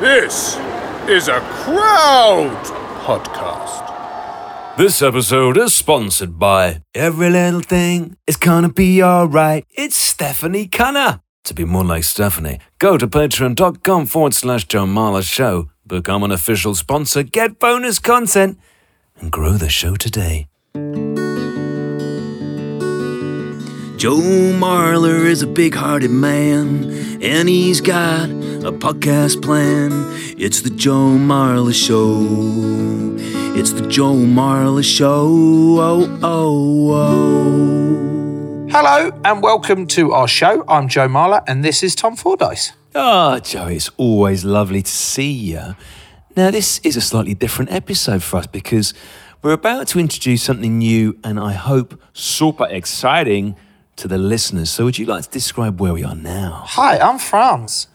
This is a crowd podcast. This episode is sponsored by Every Little Thing is Gonna Be Alright. It's Stephanie Cunner. To be more like Stephanie, go to patreon.com forward slash Joe Marler Show, become an official sponsor, get bonus content, and grow the show today. Joe Marler is a big hearted man, and he's got a podcast plan. It's the Joe Marler Show. It's the Joe Marler Show. Oh, oh, oh. Hello and welcome to our show. I'm Joe Marler and this is Tom Fordyce. Ah, Joe, it's always lovely to see you. Now, this is a slightly different episode for us because we're about to introduce something new and I hope super exciting to the listeners. So, would you like to describe where we are now? Hi, I'm Franz.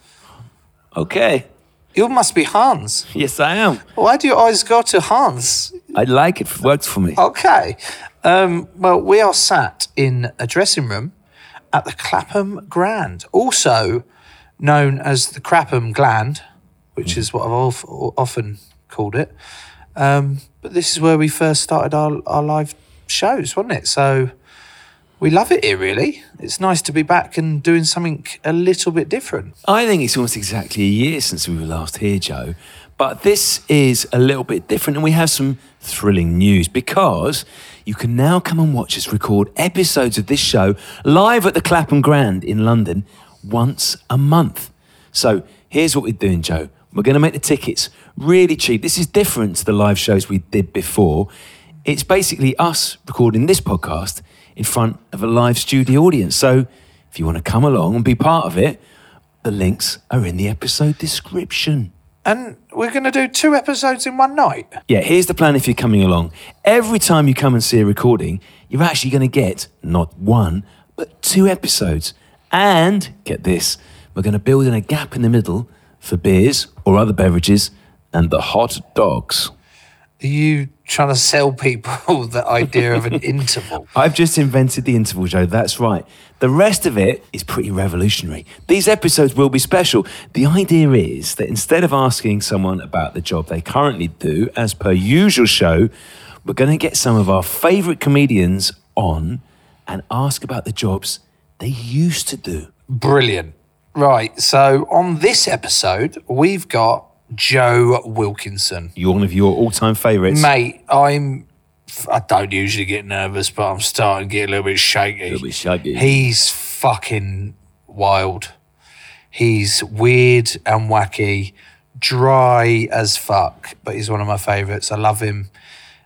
Okay. You must be Hans. Yes, I am. Why do you always go to Hans? I like it. It works for me. Okay. Um, well, we are sat in a dressing room at the Clapham Grand, also known as the Clapham Gland, which is what I've of- often called it. Um, but this is where we first started our, our live shows, wasn't it? So we love it here, really. It's nice to be back and doing something a little bit different. I think it's almost exactly a year since we were last here, Joe. But this is a little bit different, and we have some thrilling news because you can now come and watch us record episodes of this show live at the Clapham Grand in London once a month. So here's what we're doing, Joe. We're going to make the tickets really cheap. This is different to the live shows we did before. It's basically us recording this podcast in front of a live studio audience. So if you want to come along and be part of it, the links are in the episode description. And we're going to do two episodes in one night. Yeah, here's the plan if you're coming along. Every time you come and see a recording, you're actually going to get not one, but two episodes. And get this, we're going to build in a gap in the middle for beers or other beverages and the hot dogs. Are you trying to sell people the idea of an interval? I've just invented the interval, Joe. That's right. The rest of it is pretty revolutionary. These episodes will be special. The idea is that instead of asking someone about the job they currently do, as per usual show, we're going to get some of our favourite comedians on and ask about the jobs they used to do. Brilliant. Right. So on this episode, we've got Joe Wilkinson. You're one of your all-time favourites. Mate, I'm. I don't usually get nervous, but I'm starting to get a little bit shaky. A little bit shaky. He's fucking wild. He's weird and wacky, dry as fuck, but he's one of my favourites. I love him.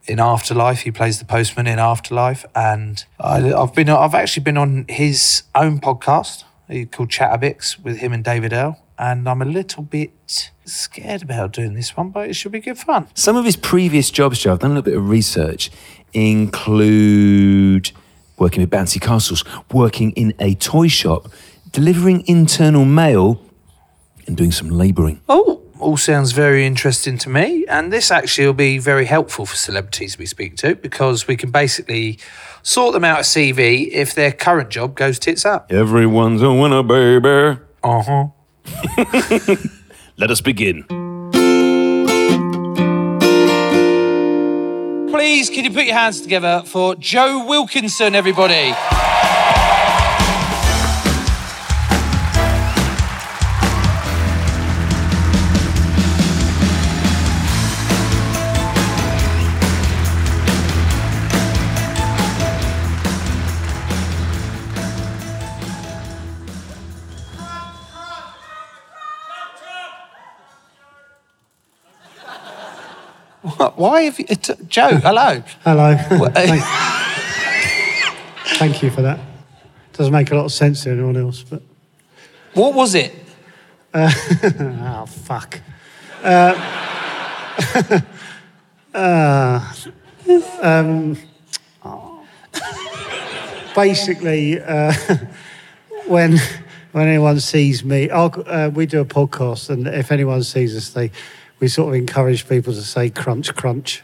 In Afterlife, he plays the postman in Afterlife, and I, I've been. I've actually been on his own podcast he called Chatabix with him and David Earl And I'm a little bit scared about doing this one, but it should be good fun. Some of his previous jobs, Joe, I've done a little bit of research, include working with bouncy castles, working in a toy shop, delivering internal mail, and doing some labouring. Oh, all sounds very interesting to me. And this actually will be very helpful for celebrities we speak to because we can basically sort them out a CV if their current job goes tits up. Everyone's a winner, baby. Uh huh. Let us begin. Please, can you put your hands together for Joe Wilkinson, everybody? What? Why have you. Joe, hello. Hello. Thank, thank you for that. Doesn't make a lot of sense to anyone else, but What was it? oh fuck. Uh, uh, um, oh. Basically, uh, when when anyone sees me, I'll, uh, we do a podcast, and if anyone sees us, they we sort of encourage people to say crunch crunch,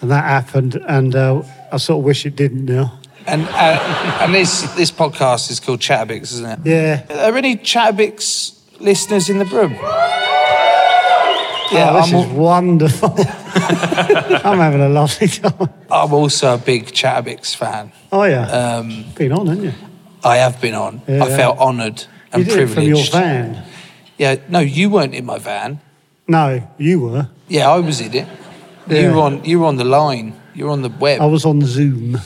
and that happened, and uh, I sort of wish it didn't now. And uh, and this this podcast is called Chatabix, isn't it? Yeah. Are there any Chatabix listeners in the room? Yeah, Yeah, this I'm, is wonderful. I'm having a lovely time. I'm also a big Chatabix fan. Oh yeah, Um, been on, haven't you? I have been on. Yeah. I felt honoured and You did it from your privileged. van. Yeah, no, you weren't in my van. No, you were. Yeah, I was in it. You were on. You were on the line. You were on the web. I was on Zoom.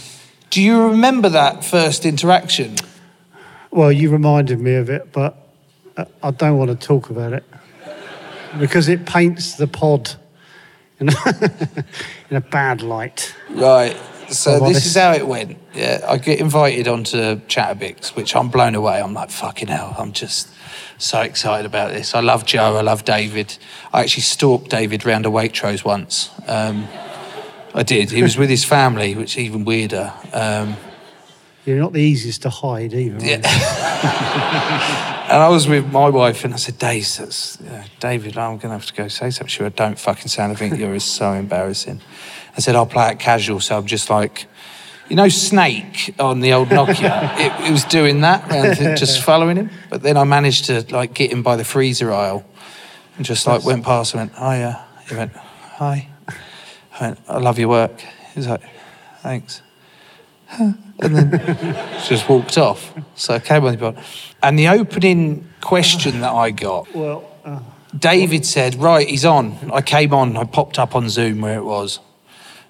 Do you remember that first interaction? Well, you reminded me of it, but uh, I don't want to talk about it because it paints the pod in a, in a bad light. Right. So this honest. is how it went. Yeah, I get invited onto Chatabix, which I'm blown away. I'm like, fucking hell. I'm just so excited about this. I love Joe. I love David. I actually stalked David round a Waitrose once. Um, I did. He was with his family, which is even weirder. Um, You're not the easiest to hide either. you? And I was with my wife, and I said, Dave, that's, David, I'm going to have to go say something. She went, don't fucking say anything. You're so embarrassing. I said, I'll play it casual. So I'm just like, you know, Snake on the old Nokia? it, it was doing that, and just following him. But then I managed to like get him by the freezer aisle and just like went past and went, hi, yeah. He went, hi. I went, I love your work. He's like, thanks and then just walked off. So I came on the board. And the opening question that I got, Well, uh, David said, Right, he's on. I came on, I popped up on Zoom where it was.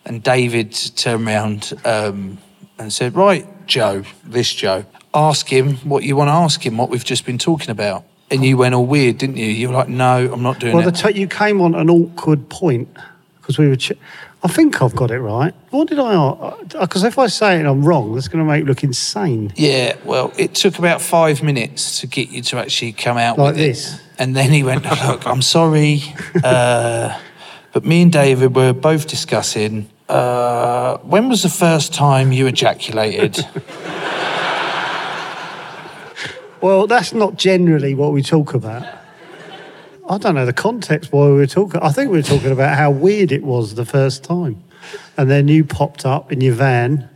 And David turned around um, and said, Right, Joe, this Joe, ask him what you want to ask him, what we've just been talking about. And you went all weird, didn't you? You were like, No, I'm not doing that. well, the it. t- you came on an awkward point because we were. Ch- I think I've got it right. What did I? Because if I say it and I'm wrong, that's going to make it look insane. Yeah, well, it took about five minutes to get you to actually come out Like with it. this? And then he went, Look, I'm sorry, uh, but me and David were both discussing uh, when was the first time you ejaculated? Well, that's not generally what we talk about. I don't know the context why we were talking. I think we were talking about how weird it was the first time. And then you popped up in your van,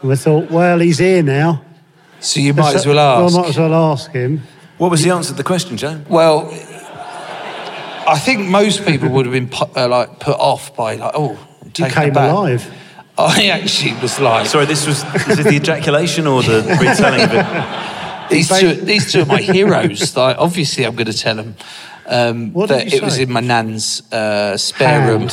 and we thought, well, he's here now. So you might as well ask. Well, I might as well ask him. What was the answer to the question, Joe? Well, I think most people would have been put, uh, like put off by like, oh, I'm You taken came aback. alive. I actually was like, Sorry, this was is it the ejaculation or the retelling of it? these two, these two are my heroes. Like, obviously, I'm going to tell them um, What you it was in my nan's uh, spare Hand. room.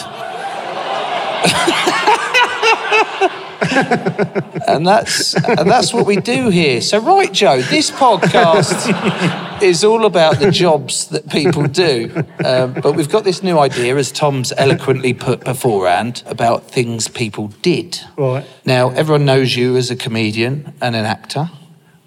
and that's and that's what we do here. So, right, Joe, this podcast is all about the jobs that people do. Um, but we've got this new idea, as Tom's eloquently put beforehand, about things people did. Right. Now, everyone knows you as a comedian and an actor.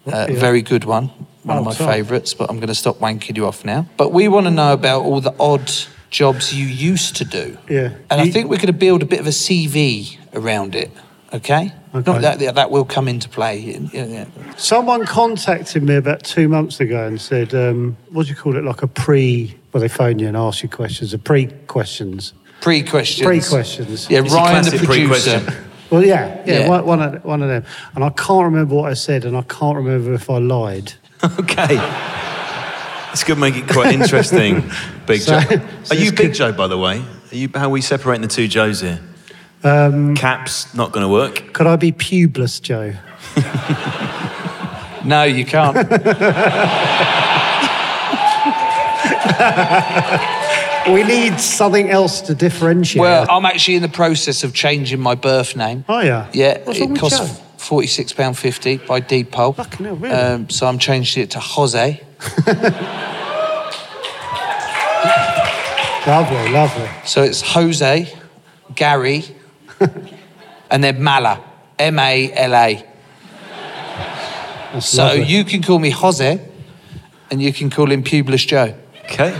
Uh, Yeah. Very good one. One of Oh, my sorry. favourites, but I'm going to stop wanking you off now. But we want to know about all the odd jobs you used to do. Yeah. And I think we're going to build a bit of a CV around it. Okay. Okay. Not that, that that will come into play. Yeah, yeah. Someone contacted me about two months ago and said, um, what do you call it? Like a pre, well, they phone you and ask you questions, a pre questions. Pre questions. Pre questions. Yeah, It's Ryan the producer. Well, yeah, yeah, Yeah. One, one, of, one of them. And I can't remember what I said, and I can't remember if I lied. Okay. It's going to make it quite interesting, Big So- Joe. so Are you Big could- Joe, by the way? Are you, how are we separating the two Joes here? Um, Caps, not going to work. could I be pubeless, Joe? No, you can't. We need something else to differentiate. well, I'm actually in the process of changing my birth name. oh, yeah. Yeah, What's wrong it with costs Joe? forty-six pound fifty by deed poll. Fucking hell, really? Um, so I'm changing it to Jose. Lovely, lovely. So it's Jose Gary, and then Mala, M A L A. So lovely. you can call me Jose, and you can call him Publius Joe. Okay.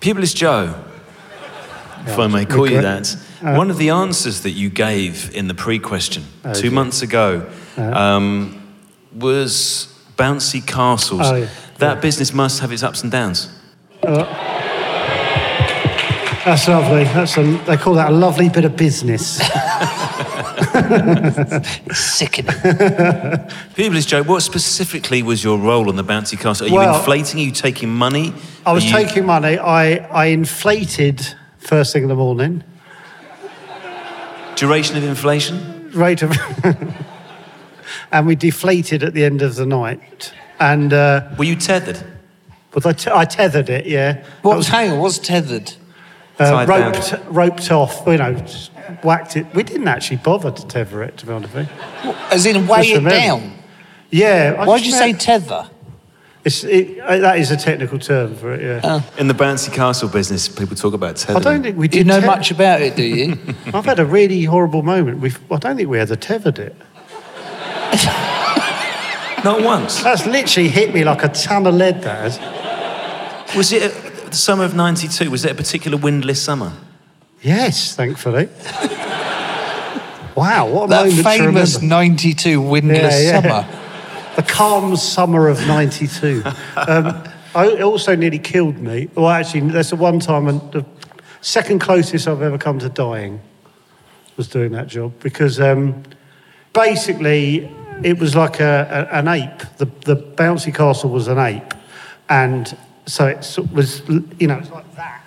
Publius Joe, if I may call you that. Uh, One of the answers that you gave in the pre question Oh, two dear. months ago um, was bouncy castles. Oh, yeah. That business must have its ups and downs. That's lovely. That's a, they call that a lovely bit of business. It's sickening. Publius Joe, what specifically was your role on the bouncy castle? Are you Well- inflating? Are you taking money? I was you- taking money. I, I inflated first thing in the morning. Duration of inflation? Rate of. and we deflated at the end of the night. And uh, Were you tethered? but I, t- I tethered it, yeah. What was hang on? What's tethered? uh, Tied down. roped, roped off, you know, whacked it. We didn't actually bother to tether it, to be honest with you. As in weigh Just it remember. down. Yeah. I Why'd just you say tether? It's, it, uh, that is a technical term for it, yeah. In the bouncy castle business, people talk about tethering. I don't think we Do you know te- much about it, do you? I've had a really horrible moment. We've, I don't think we ever tethered it. Not once. That's literally hit me like a ton of lead, that has. Was it uh, the summer of 92? Was it a particular windless summer? Yes, thankfully. wow, what a that moment to famous remember. 92 windless Yeah, yeah. summer. The calm summer of 92. Um, it also nearly killed me. Well, actually, that's the one time, and the second closest I've ever come to dying was doing that job because um, basically it was like a, a, an ape. The, the bouncy castle was an ape. And so it was, you know, it's like that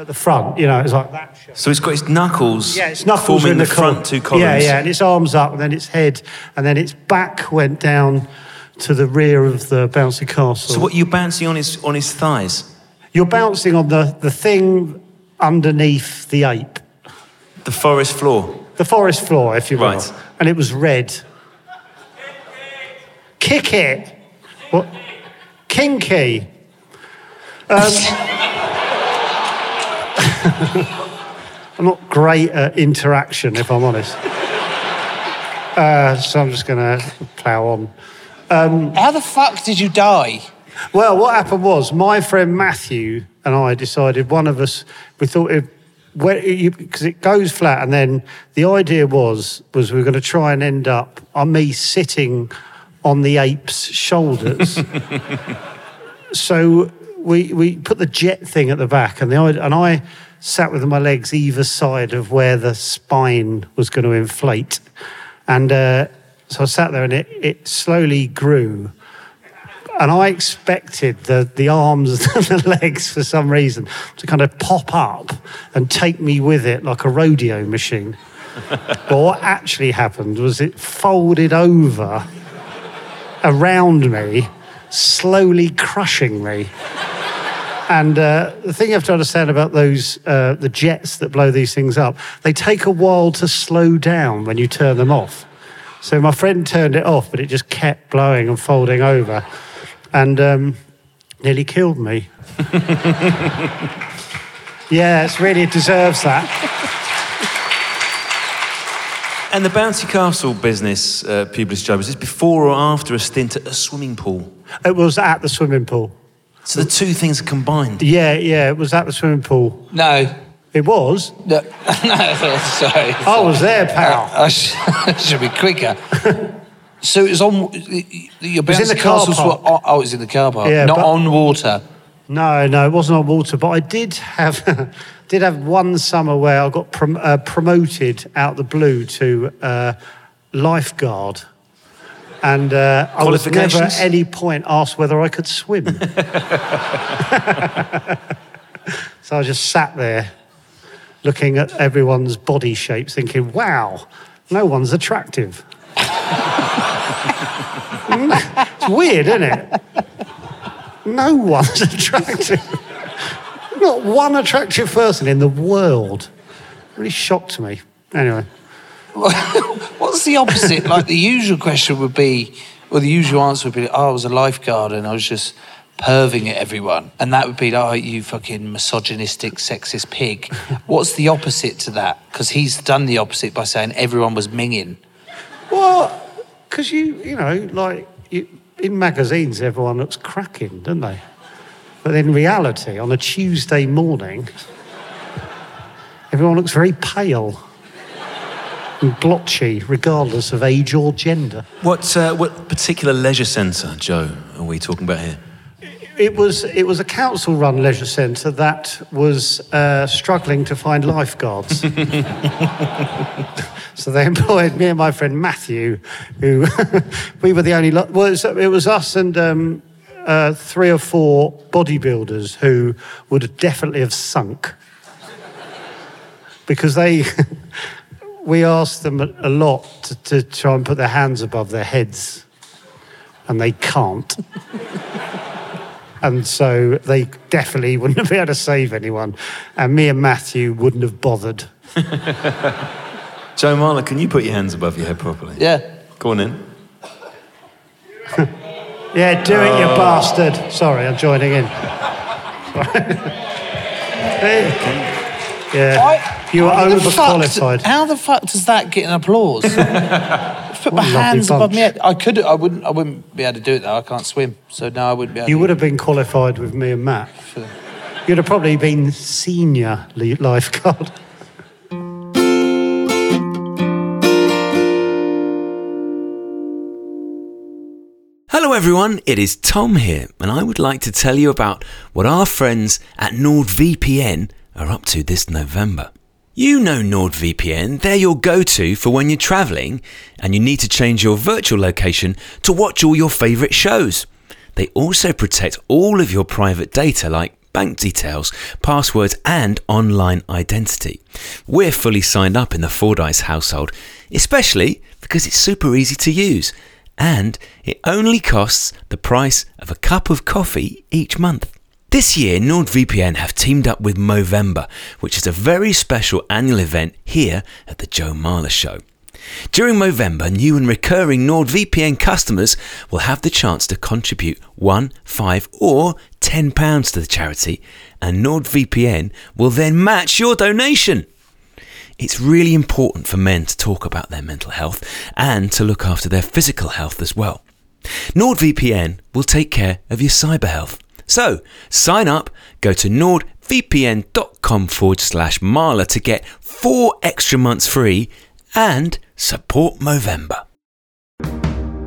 at the front, you know, it's like that shape. So it's got its knuckles, Yeah, its knuckles forming in the, the, front two columns. Yeah, yeah, and its arms up, and then its head, and then its back went down to the rear of the bouncy castle. So what you're bouncing on his on his thighs? You're bouncing on the, the thing underneath the ape, The forest floor. the forest floor, if you will. Right. And it was red. Kick it. What? Kinky. Um, I'm not great at interaction, if I'm honest. Uh, so I'm just going to plough on. How the fuck did you die? Well, what happened was my friend Matthew and I decided one of us we thought it because it goes flat, and then the idea was was we were going to try and end up on me sitting on the ape's shoulders. so we we put the jet thing at the back, and the and I sat with my legs either side of where the spine was going to inflate, and uh, so I sat there, and it it slowly grew and I expected the, the arms and the legs for some reason to kind of pop up and take me with it like a rodeo machine. but what actually happened was it folded over around me, slowly crushing me. And uh, the thing you have to understand about those, uh, the jets that blow these things up, they take a while to slow down when you turn them off. So my friend turned it off, but it just kept blowing and folding over and um, nearly killed me. yeah, it's really, it deserves that. And the bouncy castle business, uh, Publius Joe, was this before or after a stint at a swimming pool? It was at the swimming pool. So the two things are combined. Yeah, yeah, was that the swimming pool. No. It was. No, no sorry. I was there, pal. I sh- I should be quicker. So it was on. Your was in bouncy the car castles park. were on, oh, it was in the car park, Yeah, not but- on water. No, no, it wasn't on water, but I did have did have one summer where I got prom- uh, promoted out the blue to uh, lifeguard. And uh, I was never at any point asked whether I could swim. so I just sat there looking at everyone's body shapes, thinking, wow, no one's attractive. it's weird, isn't it? No one's attractive. Not one attractive person in the world. Really shocked me. Anyway, What's the opposite? like the usual question would be, or the usual answer would be, oh, I was a lifeguard and I was just perving at everyone, and that would be like, oh, you fucking misogynistic, sexist pig. What's the opposite to that? Because he's done the opposite by saying everyone was minging. Well, because you, you know, like you, in magazines, everyone looks cracking, don't they? But in reality, on a Tuesday morning, everyone looks very pale and blotchy, regardless of age or gender. What, uh, what particular leisure centre, Joe, are we talking about here? It was, it was a council run leisure centre that was uh, struggling to find lifeguards. so they employed me and my friend Matthew, who we were the only. Lo- well, it was, it was us and um, uh, three or four bodybuilders who would definitely have sunk because they. we ask them a a lot to, to try and put their hands above their heads, and they can't. And so they definitely wouldn't have been able to save anyone. And me and Matthew wouldn't have bothered. Joe Marler, can you put your hands above your head properly? Yeah. Go on in. Yeah, do it, you oh. bastard. Sorry, I'm joining in. Yeah. I- you were how overqualified. How the fuck does that get an applause? Put my What a hands above bunch. my head. I could. I wouldn't. I wouldn't be able to do it though. I can't swim, so no, I wouldn't be able. You to would have been qualified with me and Matt. You'd have probably been senior li- lifeguard. Hello, everyone. It is Tom here, and I would like to tell you about what our friends at NordVPN are up to this November. You know NordVPN, they're your go to for when you're traveling and you need to change your virtual location to watch all your favourite shows. They also protect all of your private data like bank details, passwords, and online identity. We're fully signed up in the Fordyce household, especially because it's super easy to use and it only costs the price of a cup of coffee each month. This year, NordVPN have teamed up with Movember, which is a very special annual event here at the Joe Marler Show. During Movember, new and recurring NordVPN customers will have the chance to contribute 1, 5 or 10 pounds to the charity and NordVPN will then match your donation. It's really important for men to talk about their mental health and to look after their physical health as well. NordVPN will take care of your cyber health. So sign up, go to nordvpn.com forward slash Marler to get four extra months free and support Movember.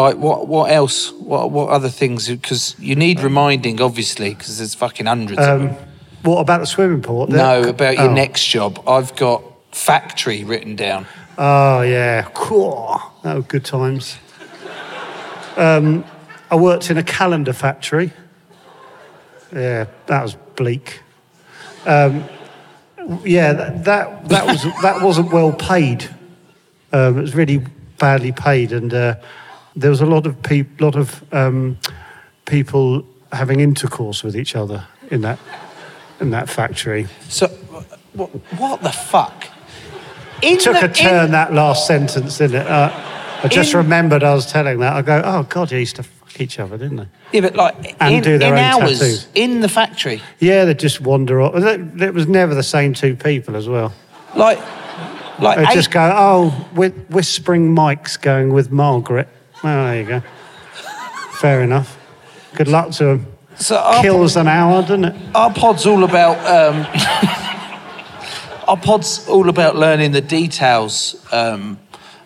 Right. What? What else? What? What other things? Because you need reminding, obviously, because there's fucking hundreds of Um, them. what about the swimming pool? No, about your Oh. next job. I've got factory written down. Oh yeah, cool. That were good times. Um, I worked in a calendar factory. Yeah, that was bleak. Um, yeah, that, that that was that wasn't well paid. Um, it was really badly paid, and uh, there was a lot of peop- lot of um, people having intercourse with each other in that in that factory. So, what? What the fuck? In took the- a turn in- that last sentence, didn't it? Uh, I just In- remembered I was telling that. I go, oh God, they used to fuck each other, didn't they? Yeah, but like And in, do their in own hours tattoos. in the factory, Yeah, they just wander off. It it was never the same two people as well. like, like They eight, just go, oh, whispering Mike's going with Margaret. Well, there you go. Fair enough. Good luck to him. so our, Kills an hour, doesn't it? our pod's all about. Um, our pod's all about learning the details um,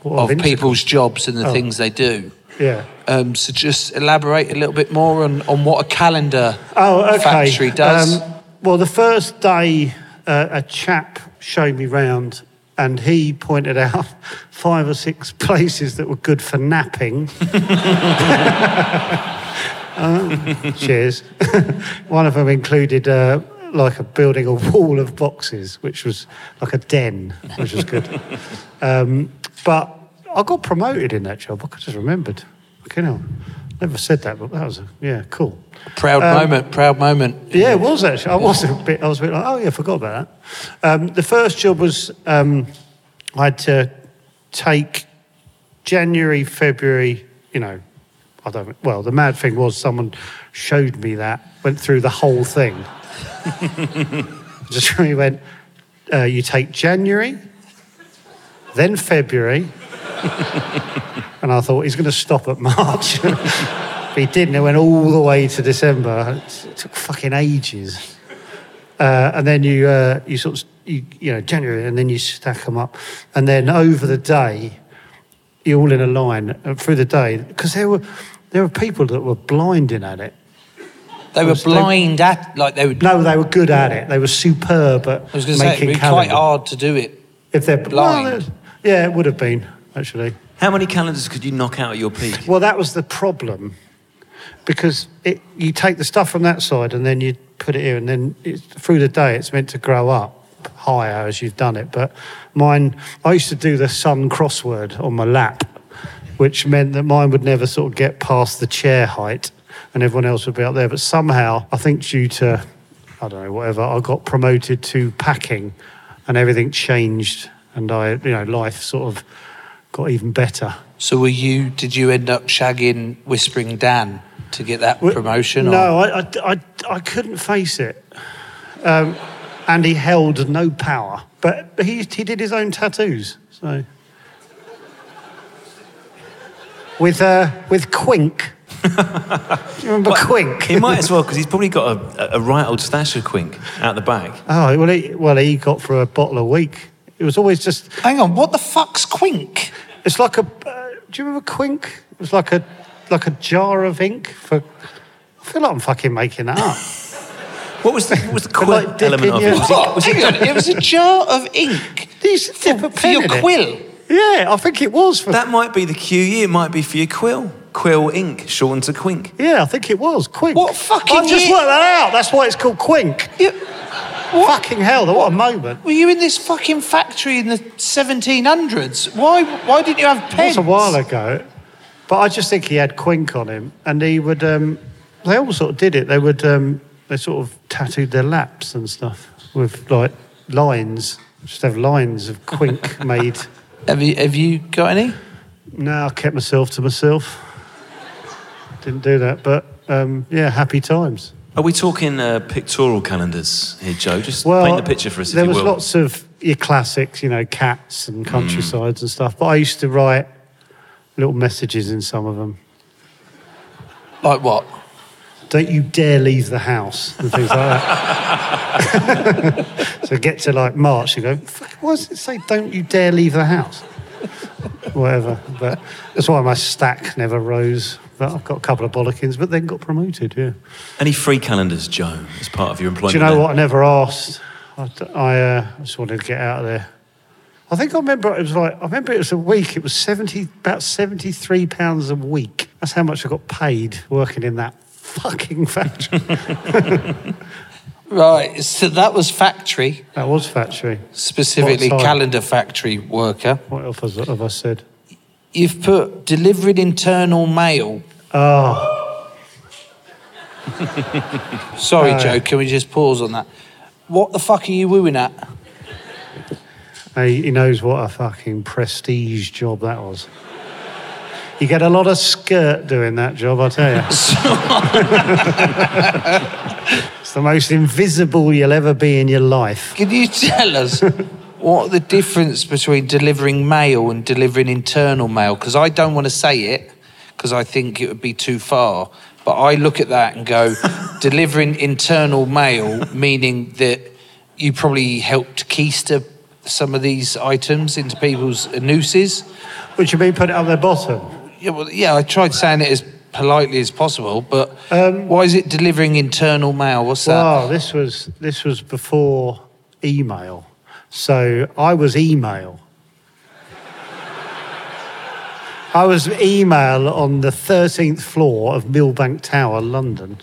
of intercourse? people's jobs and the Oh. things they do. Yeah. Um, so just elaborate a little bit more on, on what a calendar Oh, okay. factory does. Um, well, the first day, uh, a chap showed me round and he pointed out five or six places that were good for napping. Uh, cheers. One of them included uh, like a building a wall of boxes, which was like a den, which was good. Um, but I got promoted in that job. I just remembered. You know, never said that, but that was a, yeah, cool. Proud Um, moment, proud moment. Yeah, it was actually. I was a bit. I was a bit like, oh yeah, I forgot about that. Um, the first job was um, I had to take January, February. You know, I don't. Well, the mad thing was someone showed me that, went through the whole thing. Just really went. Uh, you take January, then February, and I thought he's going to stop at March. But he didn't. It went all the way to December. It took fucking ages. Uh, and then you, uh, you sort of, you, you know, January, and then you stack them up. And then over the day, you're all in a line uh, through the day. Because there were, there were people that were blinding at it. They were they- blind at, like they were. No, they were good at it. They were superb at I was going to say, it'd be quite hard to do it. If they're blind. well, yeah, it would have been, actually. How many calendars could you knock out at your peak? Well, that was the problem because it, you take the stuff from that side and then you put it here, and then it's, through the day it's meant to grow up higher as you've done it. But mine, I used to do the sun crossword on my lap, which meant that mine would never sort of get past the chair height, and everyone else would be up there. But somehow, I think due to I don't know whatever, I got promoted to packing, and everything changed, and I, you know, life sort of got even better. So were you? Did you end up shagging Whispering Dan to get that Well, promotion? No, or? I, I, I, I couldn't face it. Um, and he held no power. But he, he did his own tattoos. So. With, uh, with Quink. Do you remember Quink? He might as well, because he's probably got a, a right old stash of Quink out the back. Oh, well he, well, he got for a bottle a week. It was always just. Hang on, what the fuck's Quink? It's like a. Uh, do you remember Quink? It was like a, like a jar of ink for. I feel like I'm fucking making that up. What was the, what was the quill like element of it? Was it, was it on, it was a jar of ink These dip a for your in it. quill. Yeah, I think it was for. that might be the QE, it might be for your quill. Quill ink, shortened to Quink. Yeah, I think it was Quink. What fucking I've just year- worked that out. That's why it's called Quink. You, Fucking hell! What a moment. were you in this fucking factory in the 1700s? Why? Why didn't you have pens? was a while ago, but I just think he had Quink on him, and he would. Um, they all sort of did it. They would. Um, they sort of tattooed their laps and stuff with like lines. Just have lines of Quink made. Have you? Have you got any? No, I kept myself to myself. Didn't do that, but um, yeah, happy times. Are we talking uh, pictorial calendars here, Joe? Just Well, paint the picture for us, if there you was will. lots of your classics, you know, cats and countrysides and stuff. But I used to write little messages in some of them. Like what? Don't you dare leave the house and things like that. so get to like March, you go, "Fuck, why does it say don't you dare leave the house? Whatever. But that's why my stack never rose. But I've got a couple of bollockins, but then got promoted, yeah. Any free calendars, Joe, as part of your employment? Do you know there? what? I never asked. I, I, uh, I just wanted to get out of there. I think I remember it was like I remember it was a week. It was seventy about seventy three pounds a week. That's how much I got paid working in that fucking factory. Right. So that was factory, that was factory. specifically calendar factory worker. What else have I said? You've put delivered internal mail. Oh, Sorry, Uh, Joe. Can we just pause on that? What the fuck are you wooing at? he, he knows what a fucking prestige job that was. You get a lot of skirt doing that job, I tell you. it's the most invisible you'll ever be in your life. Can you tell us what the difference between delivering mail and delivering internal mail? Because I don't want to say it because I think it would be too far. But I look at that and go, delivering internal mail, meaning that you probably helped keister some of these items into people's nooses. Which you mean put it on their bottom? Yeah, well, yeah, I tried saying it as politely as possible, but Um, why is it delivering internal mail? What's that? Wow, this was this was before email. So I was email. I was email on the 13th floor of Millbank Tower, London.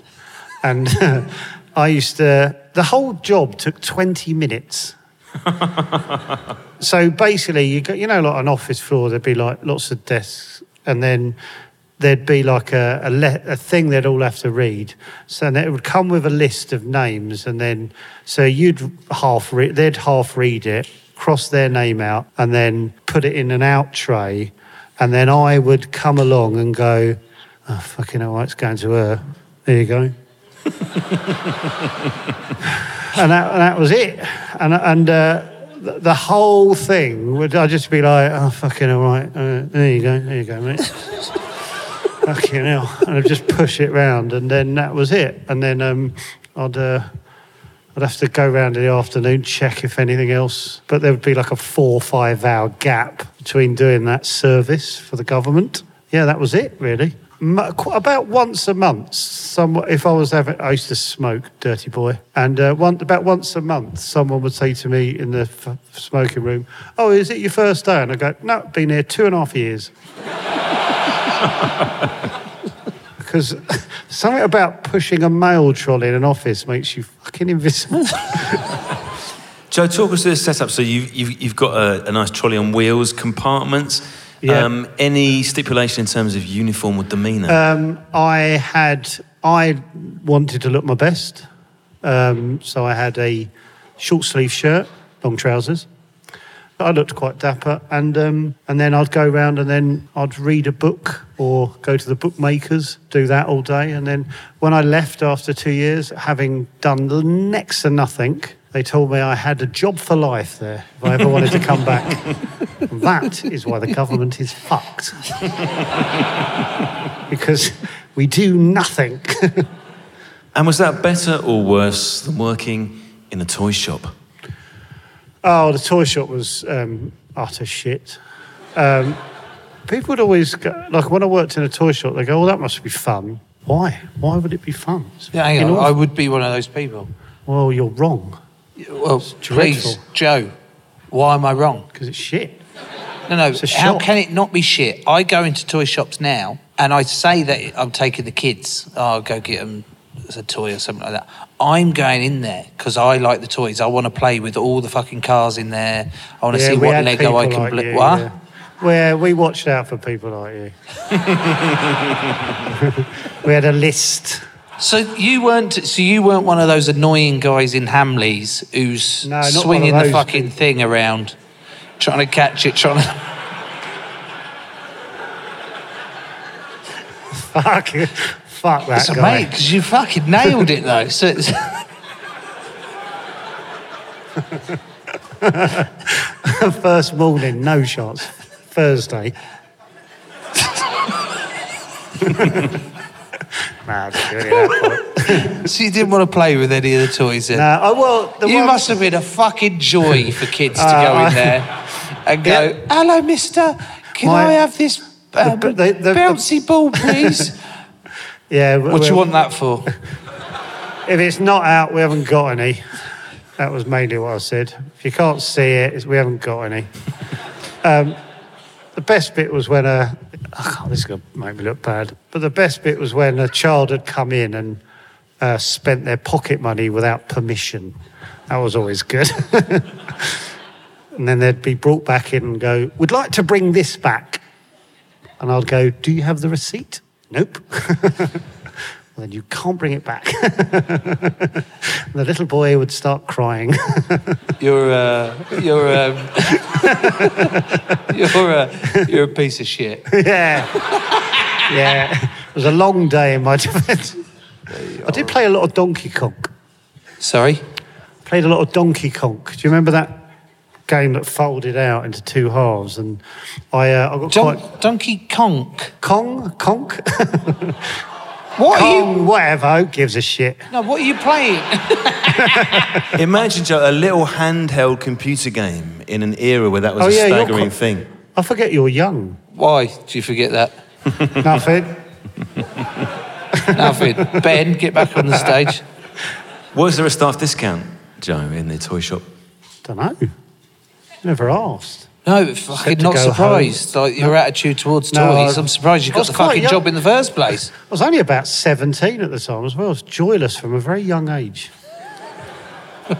And I used to, the whole job took 20 minutes. so basically, you got, you know, like an office floor, there'd be like lots of desks, and then there'd be like a, a, le- a thing they'd all have to read. So then it would come with a list of names, and then so you'd half they'd half read it, cross their name out, and then put it in an out tray, and then I would come along and go, oh, fucking hell, it's going to her. There you go. and, that, and that was it. And, and uh, the, whole thing would, I'd just be like, oh, fucking all right. Uh, there you go, there you go, mate. fucking hell. And I'd just push it round, and then that was it. And then um, I'd. Uh, I'd have to go round in the afternoon, check if anything else. But there would be like a four, or five hour gap between doing that service for the government. Yeah, that was it, really. About once a month, if I was having, I used to smoke, dirty boy, and uh, one, about once a month, someone would say to me in the f- smoking room, "Oh, is it your first day?" And I go, "No, been here two and a half years." because something about pushing a mail trolley in an office makes you fucking invisible. Joe, talk us through the setup. So you've, you've, you've got a, a nice trolley on wheels, compartments. Yeah. Um, any stipulation in terms of uniform or demeanour? um, I had, I wanted to look my best, um, so I had a short sleeve shirt, long trousers. I looked quite dapper, and um, and then I'd go round and then I'd read a book or go to the bookmakers, do that all day, and then when I left after two years, having done next to nothing, they told me I had a job for life there if I ever wanted to come back. And that is why the government is fucked because we do nothing. and was that better or worse than working in a toy shop? Oh, the toy shop was um, utter shit. Um, people would always go, like when I worked in a toy shop, they go, "Oh, that must be fun." Why? Why would it be fun? It's Yeah, hang fucking on. I awful. would be one of those people. Well, you're wrong Well, please, dreadful. Joe, why am I wrong? because it's shit. No, no. a How can it not be shit? I go into toy shops now and I say that I'm taking the kids. Oh, I'll go get them a toy or something like that. I'm going in there because I like the toys. I want to play with all the fucking cars in there. I want to see what Lego I can like bl- you, What? yeah. Where we watched out for people like you. we had a list. So you weren't. So you weren't one of those annoying guys in Hamleys who's No, not one of swinging the fucking people. thing around, trying to catch it, trying to. Fuck, fuck that guy. mate, because you fucking nailed it though. So it's, First morning, no shots. Thursday. nah, I'm just doing that, so you didn't want to play with any of the toys then. Nah, oh, well, the you one- must have been a fucking joy for kids to Uh, go in there and go, Yeah. "Hello, Mister, can My- I have this um, the- the- the- bouncy ball, please?" Yeah. what do you want that for? If it's not out, we haven't got any. That was mainly what I said. If you can't see it, we haven't got any. Um, the best bit was when a. Oh, this is going to make me look bad. But the best bit was when a child had come in and uh, spent their pocket money without permission. That was always good. and then they'd be brought back in and go, We'd like to bring this back. And I'd go, Do you have the receipt? Nope. well, then you can't bring it back. the little boy would start crying. You're uh, you're um, you're a you're a piece of shit. yeah. Yeah. It was a long day in my defense. I did play a lot of Donkey Kong. Sorry. Played a lot of Donkey Kong. Do you remember that game that folded out into two halves? And I, uh, I got Don- quite. Donkey Kong. Kong? Conk? What are you? Kong, whatever. Who gives a shit? No, what are you playing? Imagine, Joe, a little handheld computer game in an era where that was Oh, a yeah, staggering co- thing. I forget you're young. Why do you forget that? Nothing. Nothing. Ben, get back on the stage. Was there a staff discount, Joe, in the toy shop? Don't know. Never asked. No, but fucking not go surprised. Like your attitude towards No, toys. I- I'm surprised you got the fucking young. job in the first place. I was only about 17 at the time as well. I was joyless from a very young age.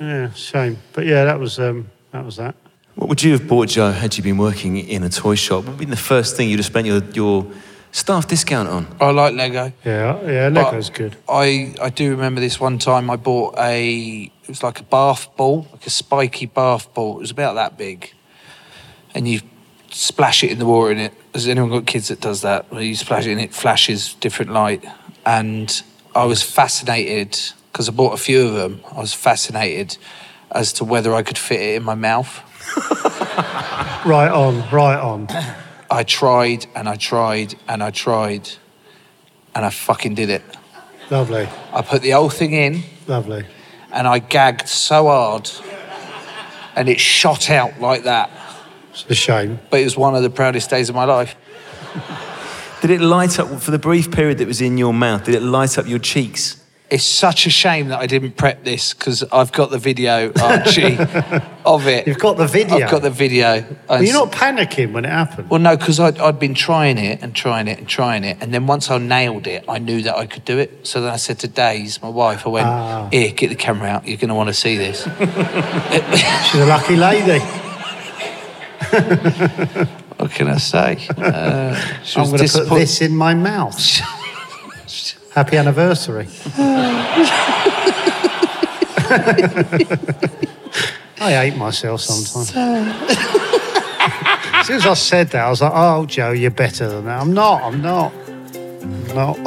yeah, shame. But yeah, that was um, that was that. What would you have bought, Joe, had you been working in a toy shop? What would be the first thing you'd have spent your, your staff discount on? I like Lego. Yeah, yeah, But Lego's good. I, I do remember this one time I bought a it was like a bath ball, like a spiky bath ball. It was about that big. And you splash it in the water in it. Has anyone got kids that does that? Where you splash it and it flashes different light. And I was fascinated because I bought a few of them. I was fascinated as to whether I could fit it in my mouth. Right on, right on. I tried and I tried and I tried and I fucking did it. Lovely, I put the whole thing in lovely. And I gagged so hard and it shot out like that. It's a shame. But it was one of the proudest days of my life. Did it light up, for the brief period that was in your mouth, did it light up your cheeks? It's such a shame that I didn't prep this because I've got the video, Archie, of it. You've got the video. I've got the video. Were you not panicking when it happened? Well, no, because I'd, I'd been trying it and trying it and trying it. And then once I nailed it, I knew that I could do it. So then I said to Days, my wife, I went, Ah. Here, get the camera out. You're going to want to see this. She's a lucky lady. what can I say? Uh, I'm going to put this in my mouth. Happy anniversary. I hate myself sometimes. as soon as I said that, I was like, oh, Joe, you're better than that. I'm not, I'm not. I'm not.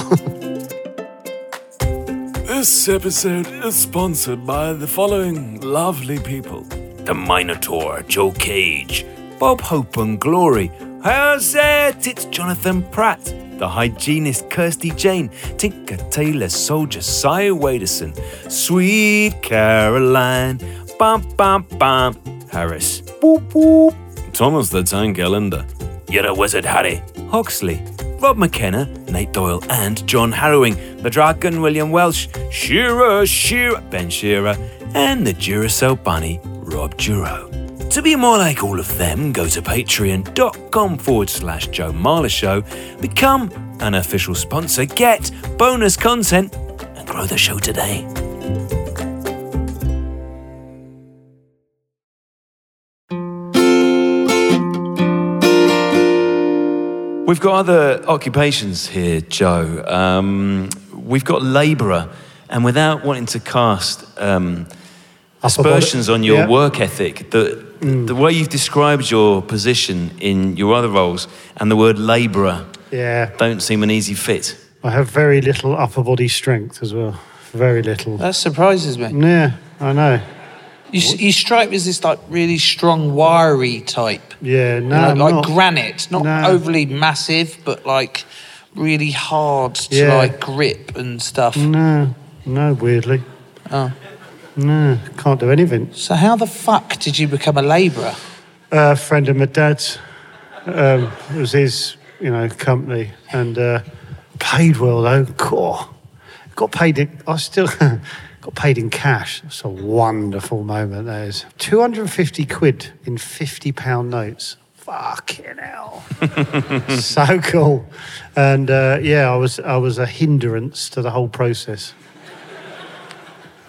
This episode is sponsored by the following lovely people The Minotaur, Joe Cage, Bob Hope and Glory. How's it? It's Jonathan Pratt. The hygienist Kirsty Jane, Tinker Taylor Soldier Cy Waderson, Sweet Caroline, Bum Bum Bum, Harris, Boop Boop, Thomas the Tank Ellender, You're a Wizard Harry, Hoxley, Rob McKenna, Nate Doyle, and John Harrowing, the Dragon, William Welsh, Shearer, Shearer, Ben Shearer, and the Duracell Bunny, Rob Duro. To be more like all of them, go to patreon.com forward slash Joe Marler Show, become an official sponsor, get bonus content, and grow the show today. We've got other occupations here, Joe. Um, we've got labourer, and without wanting to cast um, aspersions on your yeah. work ethic, the, the way you've described your position in your other roles and the word labourer yeah, don't seem an easy fit. I have very little upper body strength as well. Very little. That surprises me. Yeah, I know. You, you strike me as this like really strong, wiry type. Yeah, no, You know, like not. granite, not No. overly massive, but like really hard to Yeah. like grip and stuff. No, no, weirdly. Oh. No, can't do anything. So how the fuck did you become a labourer? a friend of my dad's. Um, it was his, you know, company, and uh, paid well though. Cool. Got paid. In, I still got paid in cash. It's a wonderful moment. That is two hundred and fifty quid in fifty pound notes. Fucking hell! so cool. And uh, yeah, I was I was a hindrance to the whole process.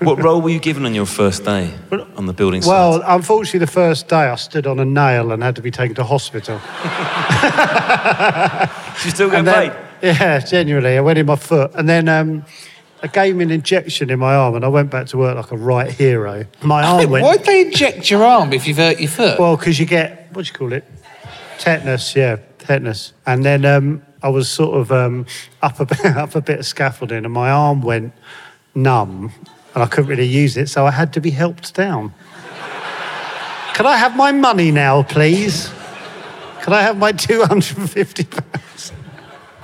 What role were you given on your first day on the building site? Well, unfortunately, the first day I stood on a nail and had to be taken to hospital. you still getting And paid? Yeah, genuinely. I went in my foot. And then um, I gave me an injection in my arm and I went back to work like a right hero. My arm went. Why'd they inject your arm if you've hurt your foot? Well, because you get, what do you call it? Tetanus, yeah, tetanus. And then um, I was sort of um, up, a bit, up a bit of scaffolding and my arm went numb and I couldn't really use it, so I had to be helped down. Can I have my money now, please? Can I have my 250 pounds?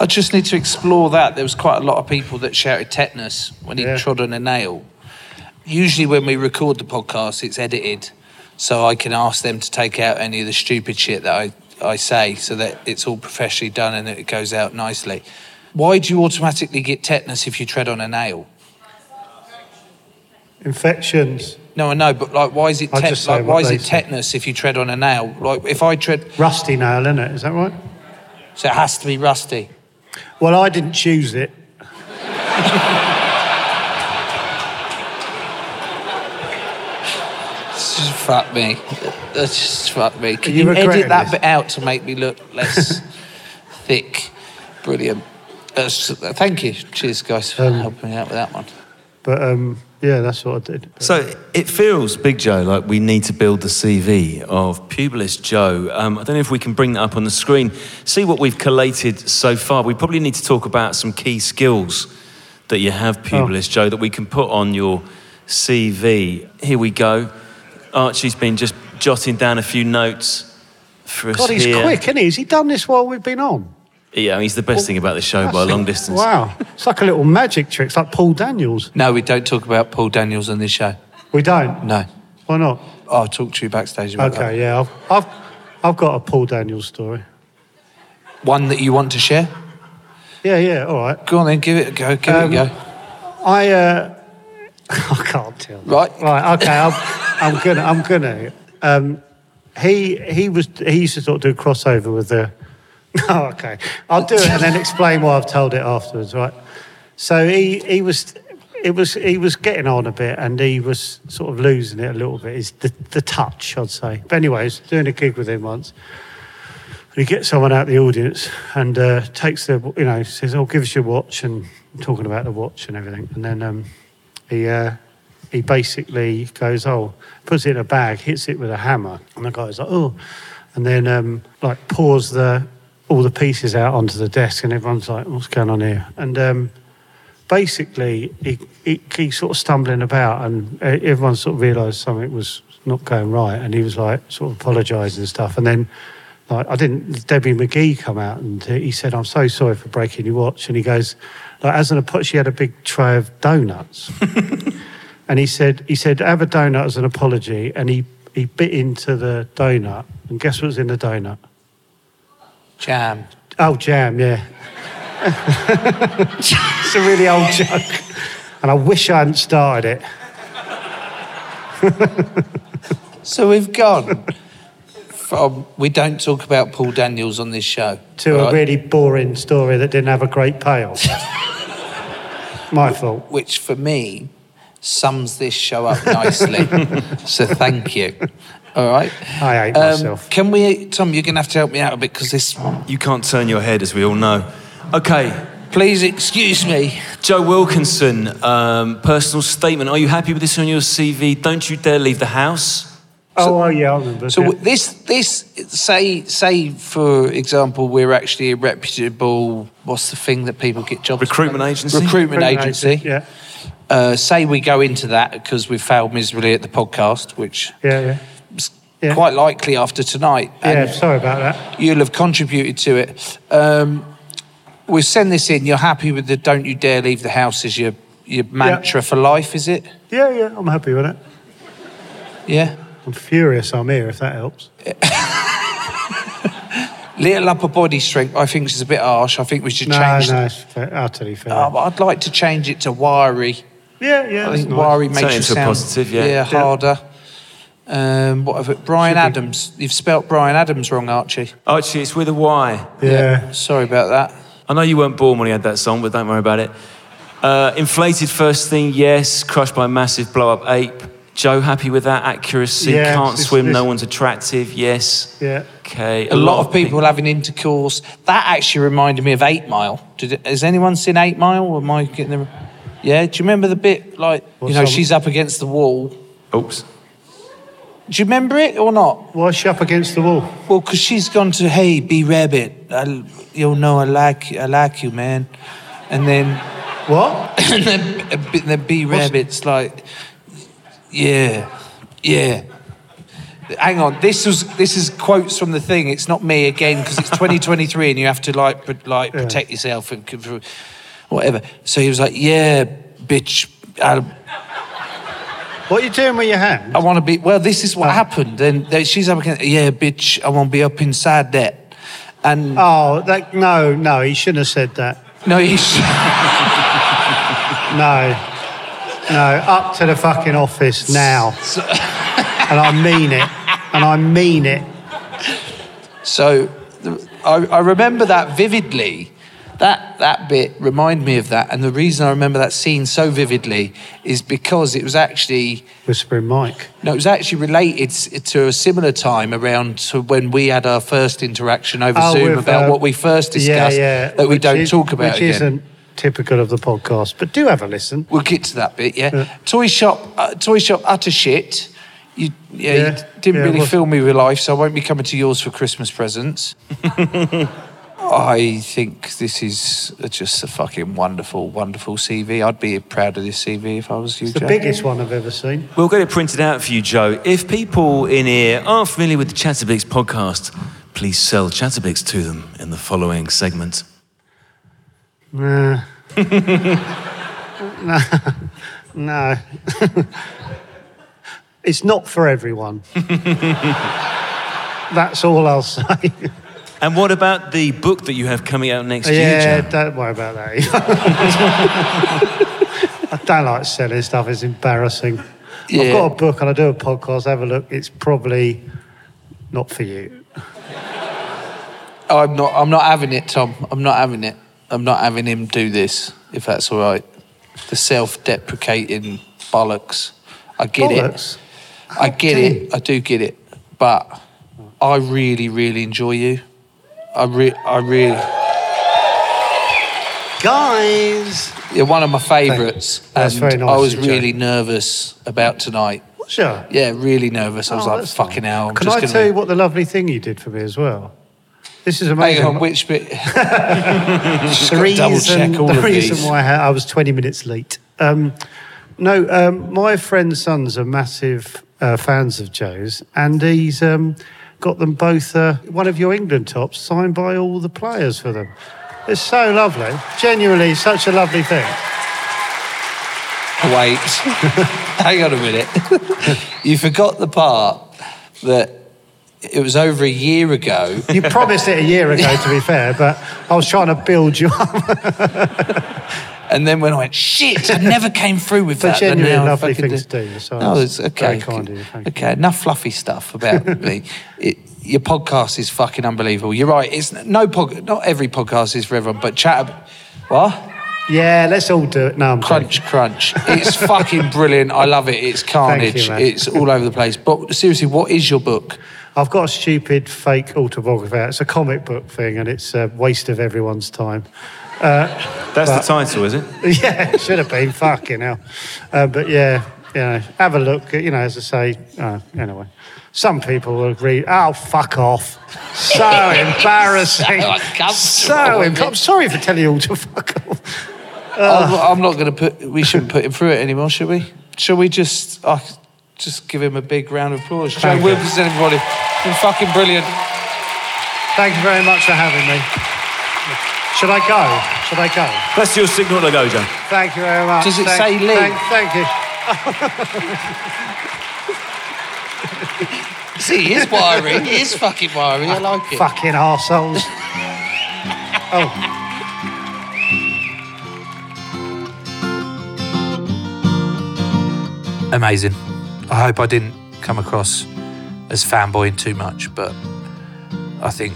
I just need to explore that. There was quite a lot of people that shouted tetanus when he Yeah. trod on a nail. Usually, when we record the podcast, it's edited, so I can ask them to take out any of the stupid shit that I, I say, so that it's all professionally done and it goes out nicely. Why do you automatically get tetanus if you tread on a nail? Infections. No, I know, but like, why is it I'll tet- just say like, why is it say. tetanus if you tread on a nail? Like, if I tread, Rusty nail, isn't it? Is that right? so it has to be rusty. Well, I didn't choose it. Just fuck me. That's just fuck me. Can you you, edit that this? bit out to make me look less thick? Brilliant. That's- thank you. Cheers, guys, for Um, helping me out with that one. But um, yeah, that's what I did. So it feels, Big Joe, like we need to build the CV of Pubulist Joe. Um, I don't know if we can bring that up on the screen. See what we've collated so far. We probably need to talk about some key skills that you have, Pubulist Joe, that we can put on your CV. Here we go. Archie's been just jotting down a few notes for us God, he's here. quick, isn't he? Has he done this while we've been on? Yeah, he's the best thing about the show by a long distance. Wow. It's like a little magic trick. It's like Paul Daniels. No, we don't talk about Paul Daniels on this show. We don't. No. Why not? I'll talk to you backstage about that. Okay, yeah. I've, I've, I've got a Paul Daniels story. One that you want to share? Yeah, yeah, all right. Go on then, give it a go. Give Um, it a go. I, uh, I can't tell. Right. Right, okay, I'm, I'm gonna, I'm gonna. Um, he, he was, he used to sort of do a crossover with the, oh, okay. I'll do it and then explain why I've told it afterwards, right? So he, he was, it was, he was getting on a bit and he was sort of losing it a little bit. Is the, the touch, I'd say. But anyways, doing a gig with him once. And he gets someone out the audience and uh, takes the, you know, says, "Oh, give us your watch," and talking about the watch and everything. And then um, he uh, he basically goes, "Oh," puts it in a bag, hits it with a hammer, and the guy's like, "Oh," and then um, like pours the all the pieces out onto the desk, and everyone's like, "What's going on here?" And um, basically, he, he he's sort of stumbling about, and uh, everyone sort of realised something was not going right, and he was like sort of apologising and stuff, and then like I didn't. Debbie McGee come out and he said, "I'm so sorry for breaking your watch." And he goes, like as an apology, she had a big tray of donuts, and he said, he said, "Have a donut as an apology." And he he bit into the donut, and guess what was in the donut? Jam. Oh, jam, yeah. it's a really old joke, and I wish I hadn't started it. So we've gone from we don't talk about Paul Daniels on this show To right, a really boring story that didn't have a great payoff. My fault. which for me sums this show up nicely. so thank you. All right. I hate Um, myself. Can we, Tom? You're going to have to help me out a bit because this. You can't turn your head, as we all know. Okay, Please excuse me. Joe Wilkinson, um, personal statement. Are you happy with this on your CV? Don't you dare leave the house. oh, oh, yeah, I remember. So yeah. this, this, say, say, for example, we're actually a reputable. What's the thing that people get jobs? Recruitment from? agency? Recruitment agency. Yeah, Uh, say we go into that because we failed miserably at the podcast, which yeah, yeah. Is Yeah. quite likely after tonight. Yeah, And sorry about that. you'll have contributed to it. Um, we'll send this in. You're happy with the "Don't you dare leave the house" as your your mantra for life, is it? Yeah, yeah, I'm happy with it. Yeah. I'm furious I'm here, if that helps. Little upper body strength, I think is a bit harsh. I think we should No, change. no, it's fair, utterly fair. Oh, I'd like to change it to wiry. yeah, yeah, I think nice. wiry Turn makes it you into a sound positive, yeah. harder. Um, what have it? Brian Should be. Adams. You've spelt Bryan Adams wrong, Archie. Archie, it's with a Y. Yeah. Sorry about that. I know you weren't born when he had that song, but don't worry about it. Uh, inflated first thing, yes. Crushed by a massive blow up ape. Joe, happy with that accuracy? Yeah, Can't this- swim, this- no one's attractive, yes. Yeah. Okay. A, lot, of people having intercourse. That actually reminded me of Eight Mile. Did it, has anyone seen Eight Mile? Or am I getting the? Yeah. Do you remember the bit like Well, you know some- she's up against the wall? Oops. Do you remember it or not? Why is she up against the wall? Well, because she's gone to hey, B-Rabbit. I, you'll know I like I like you, man. And then What? and then then B-Rabbit's like, yeah, yeah. Hang on, this was this is quotes from the thing. It's not me again because it's 2023 and you have to like pr- like Yeah. protect yourself and whatever. So he was like, yeah, bitch. I, What are you doing with your hand? I want to be. Well, this is what oh. happened. And she's up against. Yeah, bitch. I want to be up inside that. And Oh, that, no, no, he shouldn't have said that. no, he. he's. No. No, up to the fucking office now. and I mean it. And I mean it. So I, I remember that vividly. That that bit remind me of that, and the reason I remember that scene so vividly is because it was actually Whispering Mike. no, it was actually related to a similar time around to when we had our first interaction over Oh, Zoom about uh, what we first discussed yeah, yeah, that we which don't is- talk about Which again. isn't typical of the podcast, but do have a listen. We'll get to that bit, yeah. Yeah. Toy shop, uh, toy shop, utter shit. You, yeah, Yeah, d- didn't really fill me with life, so I won't be coming to yours for Christmas presents. I think this is just a fucking wonderful, wonderful CV. I'd be proud of this CV if I was you, It's the Joe. biggest one I've ever seen. We'll get it printed out for you, Joe. If people in here aren't familiar with the Chatabix podcast, please sell Chatabix to them in the following segment. Nah. no. no. it's not for everyone. That's all I'll say. And what about the book that you have coming out next year, yeah, Joe? don't worry about that. I don't like selling stuff, it's embarrassing. I've got a book and I do a podcast, have a look. It's probably not for you. I'm not. I'm not having it, Tom. I'm not having it. I'm not having him do this. If that's all right. The self-deprecating bollocks. I get Bollocks? it. I get dare it. I do get it. But I really, really enjoy you. I re- I really. Guys! You're one of my favourites. That's and very nice I was of you, Joe. really nervous about tonight. Sure. Yeah, really nervous. I was Oh, like, that's fucking nice. hell. I'm Can just I gonna... tell you what the lovely thing you did for me as well? This is Hang amazing. on, which bit? the gotta double check all the of reason these. why I, had, I was 20 minutes late. Um, no, um, my friend's sons are massive uh, fans of Joe's, and he's um, got them both uh, one of your England tops signed by all the players for them. It's so lovely. Genuinely, such a lovely thing. Wait, hang on a minute. you forgot the part that it was over a year ago. You promised it a year ago, to be fair, but I was trying to build you up. And then when I went, shit, I never came through with But that. and genuinely lovely fucking things to do, so no, it's okay. very kind of you, thank you. okay, enough fluffy stuff about me. It, your podcast is fucking unbelievable. You're right. It's no pod, Not every podcast is for everyone, but chat. What? yeah, let's all do it. No, I'm Crunch, crunch. It's fucking brilliant. I love it. It's carnage. man. it's all over the place. But seriously, what is your book? I've got a stupid fake autobiography. It's a comic book thing, and it's a waste of everyone's time. That's the title, is it? yeah, it should have been. Fucking hell. Uh, but yeah, you know, have a look. You know, as I say, uh, anyway. Some people will agree, oh, fuck off. So embarrassing. So uncomfortable, So em- I'm sorry for telling you all to fuck off. I'm, I'm not going to put. We shouldn't put him through it anymore, should we? Shall we just? Uh, just give him a big round of applause. Joe Thank you. Wilkinson, everybody. Been fucking brilliant. Thank you very much for having me. Should I go? Should I go? That's your signal to go, Joe. Thank you very much. Does it Thank- say Lee? Thank, thank you. See, he is wiry. He is fucking wiry. I like it. Fucking arseholes. oh. Amazing. I hope I didn't come across as fanboying too much, but I think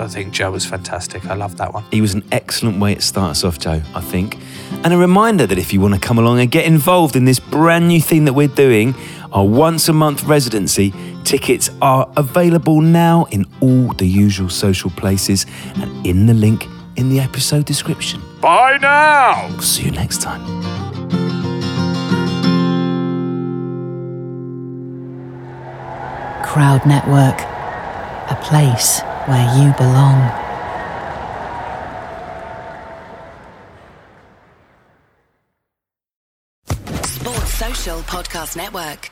I think Joe was fantastic. I love that one. He was an excellent way to start us off, Joe, I think. And a reminder that if you want to come along and get involved in this brand new thing that we're doing, our once a month residency, tickets are available now in all the usual social places and in the link in the episode description. Bye now! We'll see you next time. Crowd Network, a place where you belong. Sports Social Podcast Network.